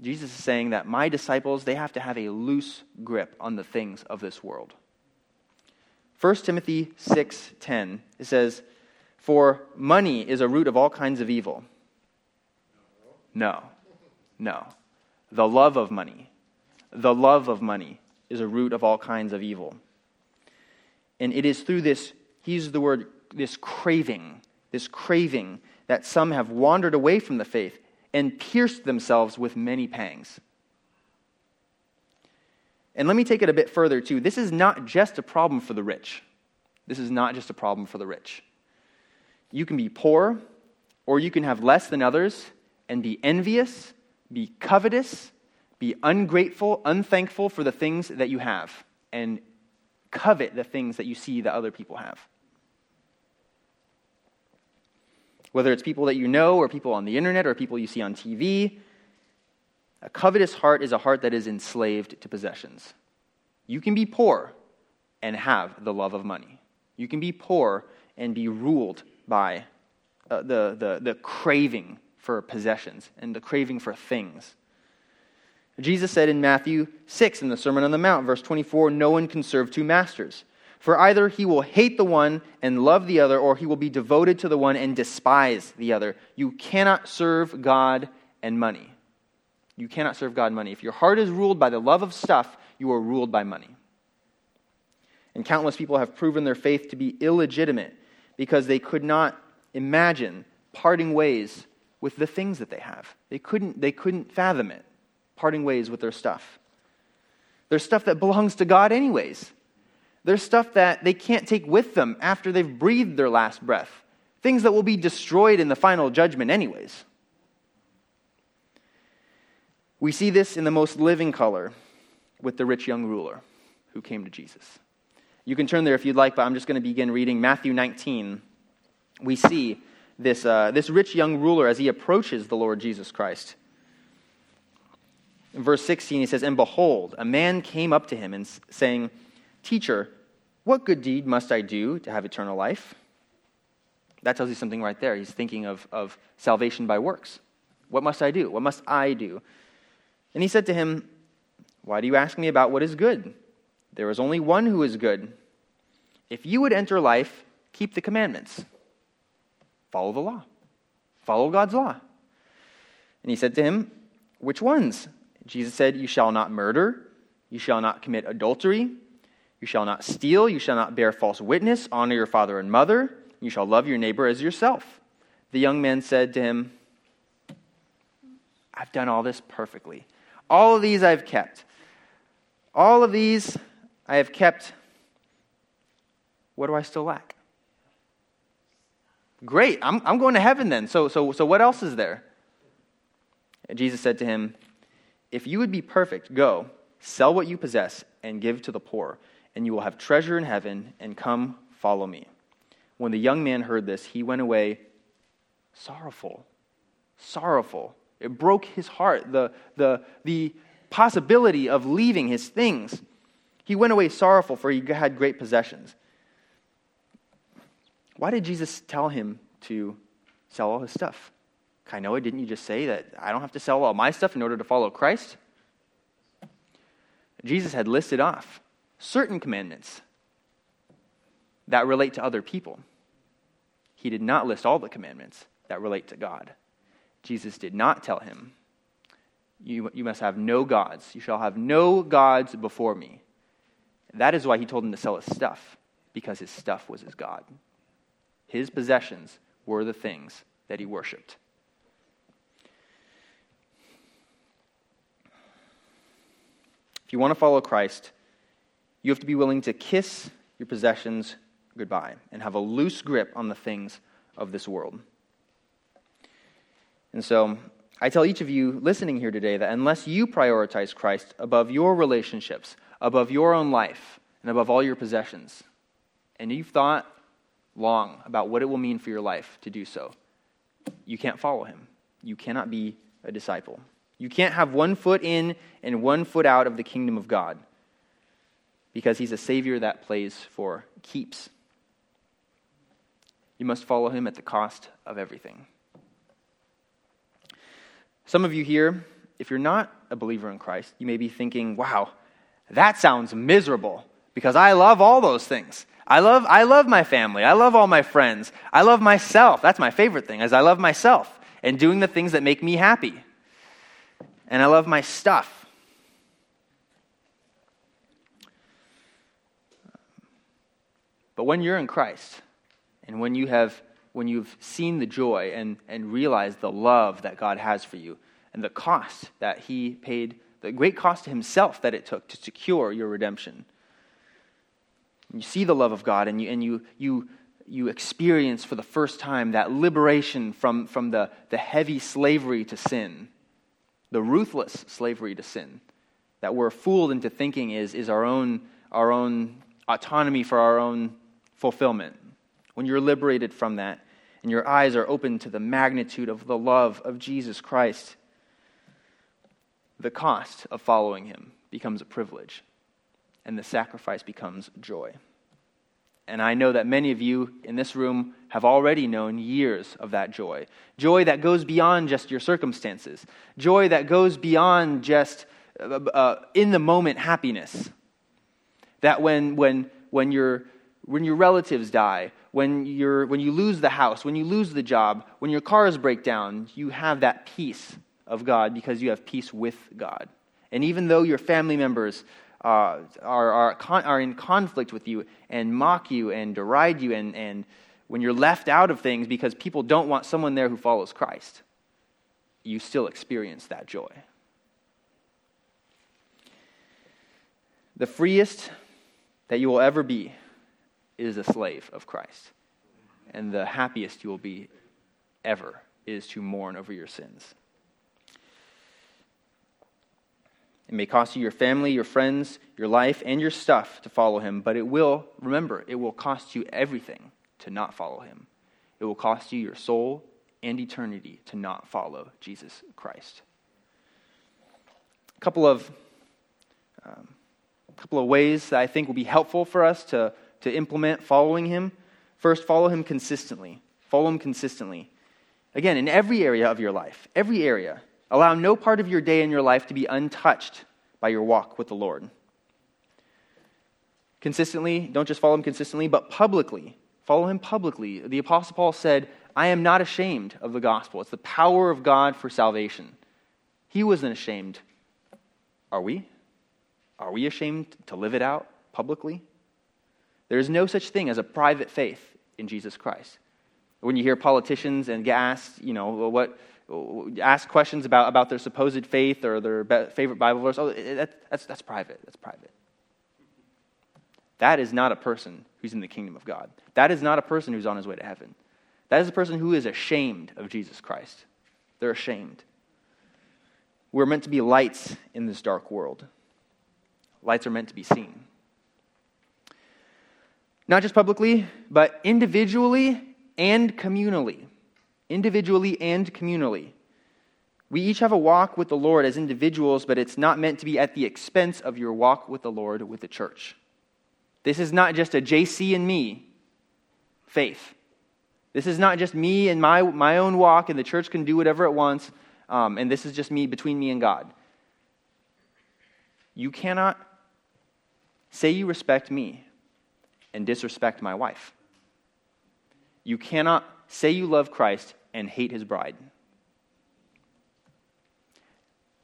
Jesus is saying that my disciples, they have to have a loose grip on the things of this world. 1 Timothy 6:10 it says, "For money is a root of all kinds of evil." No. No. The love of money. The love of money is a root of all kinds of evil. And it is through this, he uses the word, this craving, this craving, that some have wandered away from the faith and pierced themselves with many pangs. And let me take it a bit further, too. This is not just a problem for the rich. This is not just a problem for the rich. You can be poor, or you can have less than others and be envious, be covetous, be ungrateful, unthankful for the things that you have, and covet the things that you see that other people have. Whether it's people that you know, or people on the internet, or people you see on TV, a covetous heart is a heart that is enslaved to possessions. You can be poor and have the love of money. You can be poor and be ruled by uh, the, the, the craving for possessions and the craving for things. Jesus said in Matthew 6 in the Sermon on the Mount, verse 24, No one can serve two masters. For either he will hate the one and love the other, or he will be devoted to the one and despise the other. You cannot serve God and money. You cannot serve God and money. If your heart is ruled by the love of stuff, you are ruled by money. And countless people have proven their faith to be illegitimate because they could not imagine parting ways with the things that they have. They couldn't, they couldn't fathom it parting ways with their stuff. There's stuff that belongs to God, anyways. There's stuff that they can't take with them after they've breathed their last breath. Things that will be destroyed in the final judgment, anyways. We see this in the most living color with the rich young ruler who came to Jesus. You can turn there if you'd like, but I'm just going to begin reading Matthew 19. We see this, uh, this rich young ruler as he approaches the Lord Jesus Christ. In verse 16, he says, And behold, a man came up to him and saying, Teacher, what good deed must I do to have eternal life? That tells you something right there. He's thinking of, of salvation by works. What must I do? What must I do? And he said to him, Why do you ask me about what is good? There is only one who is good. If you would enter life, keep the commandments. Follow the law. Follow God's law. And he said to him, Which ones? Jesus said, You shall not murder, you shall not commit adultery, you shall not steal, you shall not bear false witness, honor your father and mother, you shall love your neighbor as yourself. The young man said to him, I've done all this perfectly. All of these I've kept. All of these I have kept. What do I still lack? Great, I'm, I'm going to heaven then. So, so, so what else is there? And Jesus said to him, if you would be perfect, go, sell what you possess, and give to the poor, and you will have treasure in heaven, and come follow me. When the young man heard this, he went away sorrowful. Sorrowful. It broke his heart, the, the, the possibility of leaving his things. He went away sorrowful, for he had great possessions. Why did Jesus tell him to sell all his stuff? Kainoa, didn't you just say that I don't have to sell all my stuff in order to follow Christ? Jesus had listed off certain commandments that relate to other people. He did not list all the commandments that relate to God. Jesus did not tell him, You, you must have no gods. You shall have no gods before me. That is why he told him to sell his stuff, because his stuff was his God. His possessions were the things that he worshiped. If you want to follow Christ, you have to be willing to kiss your possessions goodbye and have a loose grip on the things of this world. And so, I tell each of you listening here today that unless you prioritize Christ above your relationships, above your own life, and above all your possessions, and you've thought long about what it will mean for your life to do so, you can't follow him. You cannot be a disciple. You can't have one foot in and one foot out of the kingdom of God because he's a Savior that plays for keeps. You must follow him at the cost of everything. Some of you here, if you're not a believer in Christ, you may be thinking, wow, that sounds miserable because I love all those things. I love, I love my family. I love all my friends. I love myself. That's my favorite thing, is I love myself and doing the things that make me happy. And I love my stuff. But when you're in Christ, and when you have when you've seen the joy and, and realized the love that God has for you and the cost that He paid, the great cost to Himself that it took to secure your redemption. You see the love of God and you, and you, you, you experience for the first time that liberation from, from the, the heavy slavery to sin, the ruthless slavery to sin that we're fooled into thinking is, is our, own, our own autonomy for our own fulfillment when you're liberated from that and your eyes are open to the magnitude of the love of Jesus Christ, the cost of following him becomes a privilege and the sacrifice becomes joy. And I know that many of you in this room have already known years of that joy. Joy that goes beyond just your circumstances, joy that goes beyond just uh, uh, in the moment happiness. That when, when, when, your, when your relatives die, when, you're, when you lose the house, when you lose the job, when your cars break down, you have that peace of God because you have peace with God. And even though your family members uh, are, are, are in conflict with you and mock you and deride you, and, and when you're left out of things because people don't want someone there who follows Christ, you still experience that joy. The freest that you will ever be is a slave of Christ. And the happiest you will be ever is to mourn over your sins. It may cost you your family, your friends, your life, and your stuff to follow him, but it will, remember, it will cost you everything to not follow him. It will cost you your soul and eternity to not follow Jesus Christ. A couple of, um, couple of ways that I think will be helpful for us to to implement following him, first, follow him consistently. Follow him consistently. Again, in every area of your life, every area, allow no part of your day in your life to be untouched by your walk with the Lord. Consistently, don't just follow him consistently, but publicly. Follow him publicly. The Apostle Paul said, I am not ashamed of the gospel. It's the power of God for salvation. He wasn't ashamed. Are we? Are we ashamed to live it out publicly? There is no such thing as a private faith in Jesus Christ. When you hear politicians and get asked, you know, what, ask questions about, about their supposed faith or their favorite Bible verse, oh, eh, that, that's, that's private. That's private. That is not a person who's in the kingdom of God. That is not a person who's on his way to heaven. That is a person who is ashamed of Jesus Christ. They're ashamed. We're meant to be lights in this dark world. Lights are meant to be seen. Not just publicly, but individually and communally. Individually and communally. We each have a walk with the Lord as individuals, but it's not meant to be at the expense of your walk with the Lord with the church. This is not just a JC and me faith. This is not just me and my, my own walk, and the church can do whatever it wants, um, and this is just me between me and God. You cannot say you respect me and disrespect my wife. You cannot say you love Christ and hate his bride.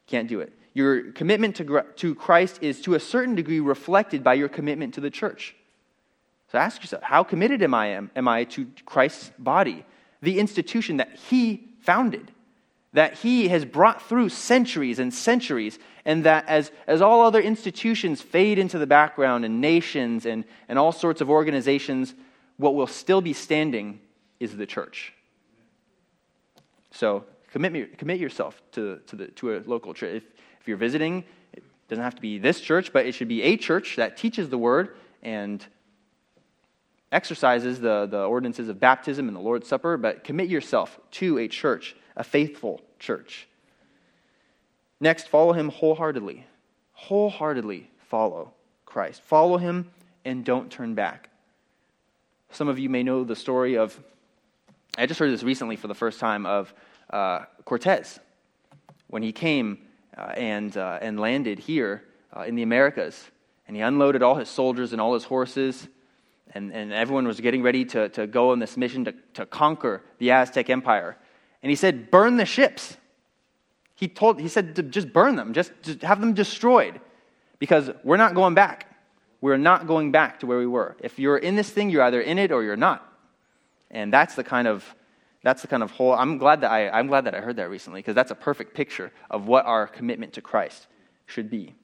Can't do it. Your commitment to, to Christ is to a certain degree reflected by your commitment to the church. So ask yourself, how committed am I, am, am I to Christ's body, the institution that he founded, that he has brought through centuries and centuries, and that as, as all other institutions fade into the background and nations and, and all sorts of organizations, what will still be standing is the church. So commit, commit yourself to, to, the, to a local church. If, if you're visiting, it doesn't have to be this church, but it should be a church that teaches the word and exercises the, the ordinances of baptism and the Lord's Supper, but commit yourself to a church, a faithful church. Next, follow him wholeheartedly. Wholeheartedly follow Christ. Follow him and don't turn back. Some of you may know the story of, I just heard this recently for the first time, of uh, Cortez. When he came uh, and, uh, and landed here uh, in the Americas, and he unloaded all his soldiers and all his horses, and, and everyone was getting ready to, to go on this mission to, to conquer the Aztec Empire. And he said, Burn the ships. He, told, he said to just burn them, just, just have them destroyed, because we're not going back. We're not going back to where we were. If you're in this thing, you're either in it or you're not. And that's the kind of that's the kind of whole I'm glad that I I'm glad that I heard that recently because that's a perfect picture of what our commitment to Christ should be.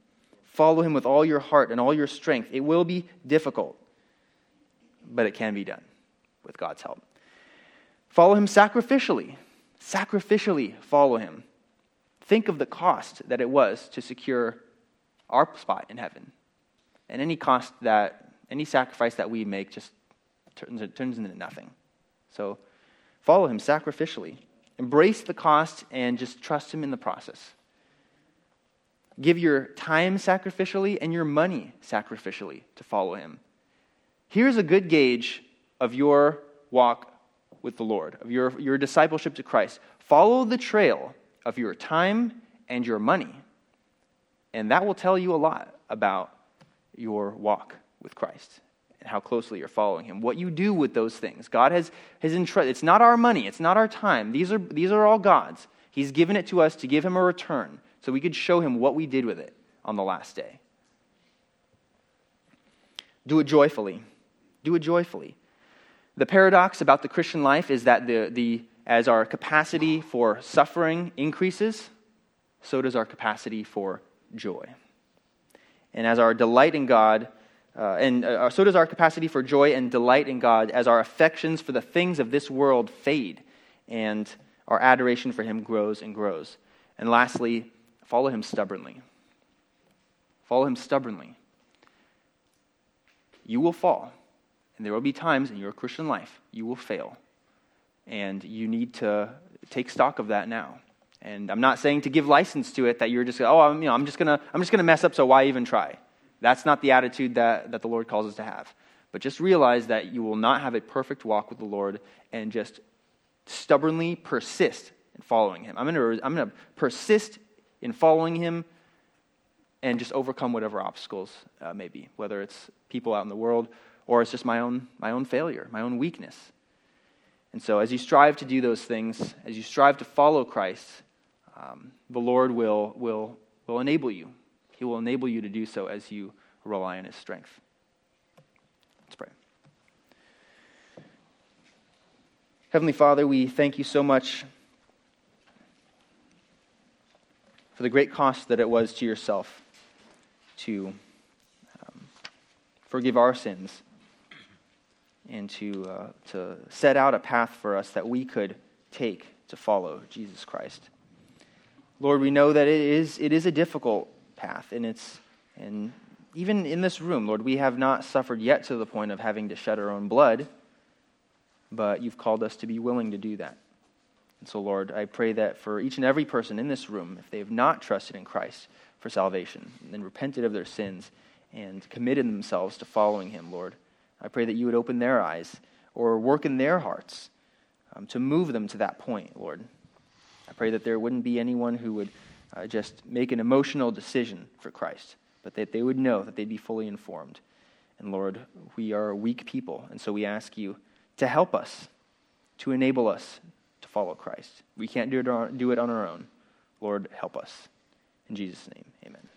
Follow him with all your heart and all your strength. It will be difficult, but it can be done with God's help. Follow him sacrificially. Sacrificially follow him. Think of the cost that it was to secure our spot in heaven. And any cost that, any sacrifice that we make just turns, turns into nothing. So follow him sacrificially. Embrace the cost and just trust him in the process. Give your time sacrificially and your money sacrificially to follow him. Here's a good gauge of your walk with the Lord, of your, your discipleship to Christ. Follow the trail of your time and your money. And that will tell you a lot about your walk with Christ and how closely you're following Him. What you do with those things. God has, has entrusted, it's not our money, it's not our time. These are, these are all God's. He's given it to us to give Him a return so we could show Him what we did with it on the last day. Do it joyfully. Do it joyfully. The paradox about the Christian life is that the, the, as our capacity for suffering increases, so does our capacity for joy. And as our delight in God, uh, and uh, so does our capacity for joy and delight in God as our affections for the things of this world fade and our adoration for Him grows and grows. And lastly, follow Him stubbornly. Follow Him stubbornly. You will fall, and there will be times in your Christian life you will fail. And you need to take stock of that now. And I'm not saying to give license to it that you're just, oh, I'm, you know, I'm just going to I'm just going to mess up, so why even try? That's not the attitude that, that the Lord calls us to have. But just realize that you will not have a perfect walk with the Lord and just stubbornly persist in following Him. I'm going to I'm going to persist in following Him and just overcome whatever obstacles uh, may be, whether it's people out in the world or it's just my own, my own failure, my own weakness. And so, as you strive to do those things, as you strive to follow Christ, um, the Lord will, will, will enable you. He will enable you to do so as you rely on His strength. Let's pray. Heavenly Father, we thank you so much for the great cost that it was to yourself to um, forgive our sins and to, uh, to set out a path for us that we could take to follow Jesus Christ. Lord, we know that it is, it is a difficult path, and it's and even in this room, Lord, we have not suffered yet to the point of having to shed our own blood, but you've called us to be willing to do that. And so, Lord, I pray that for each and every person in this room, if they have not trusted in Christ for salvation and repented of their sins and committed themselves to following Him, Lord, I pray that you would open their eyes or work in their hearts um, to move them to that point, Lord. I pray that there wouldn't be anyone who would uh, just make an emotional decision for Christ, but that they would know that they'd be fully informed And Lord, we are weak people, and so we ask you to help us, to enable us to follow Christ. We can't do it on, do it on our own. Lord, help us. In Jesus' name, amen.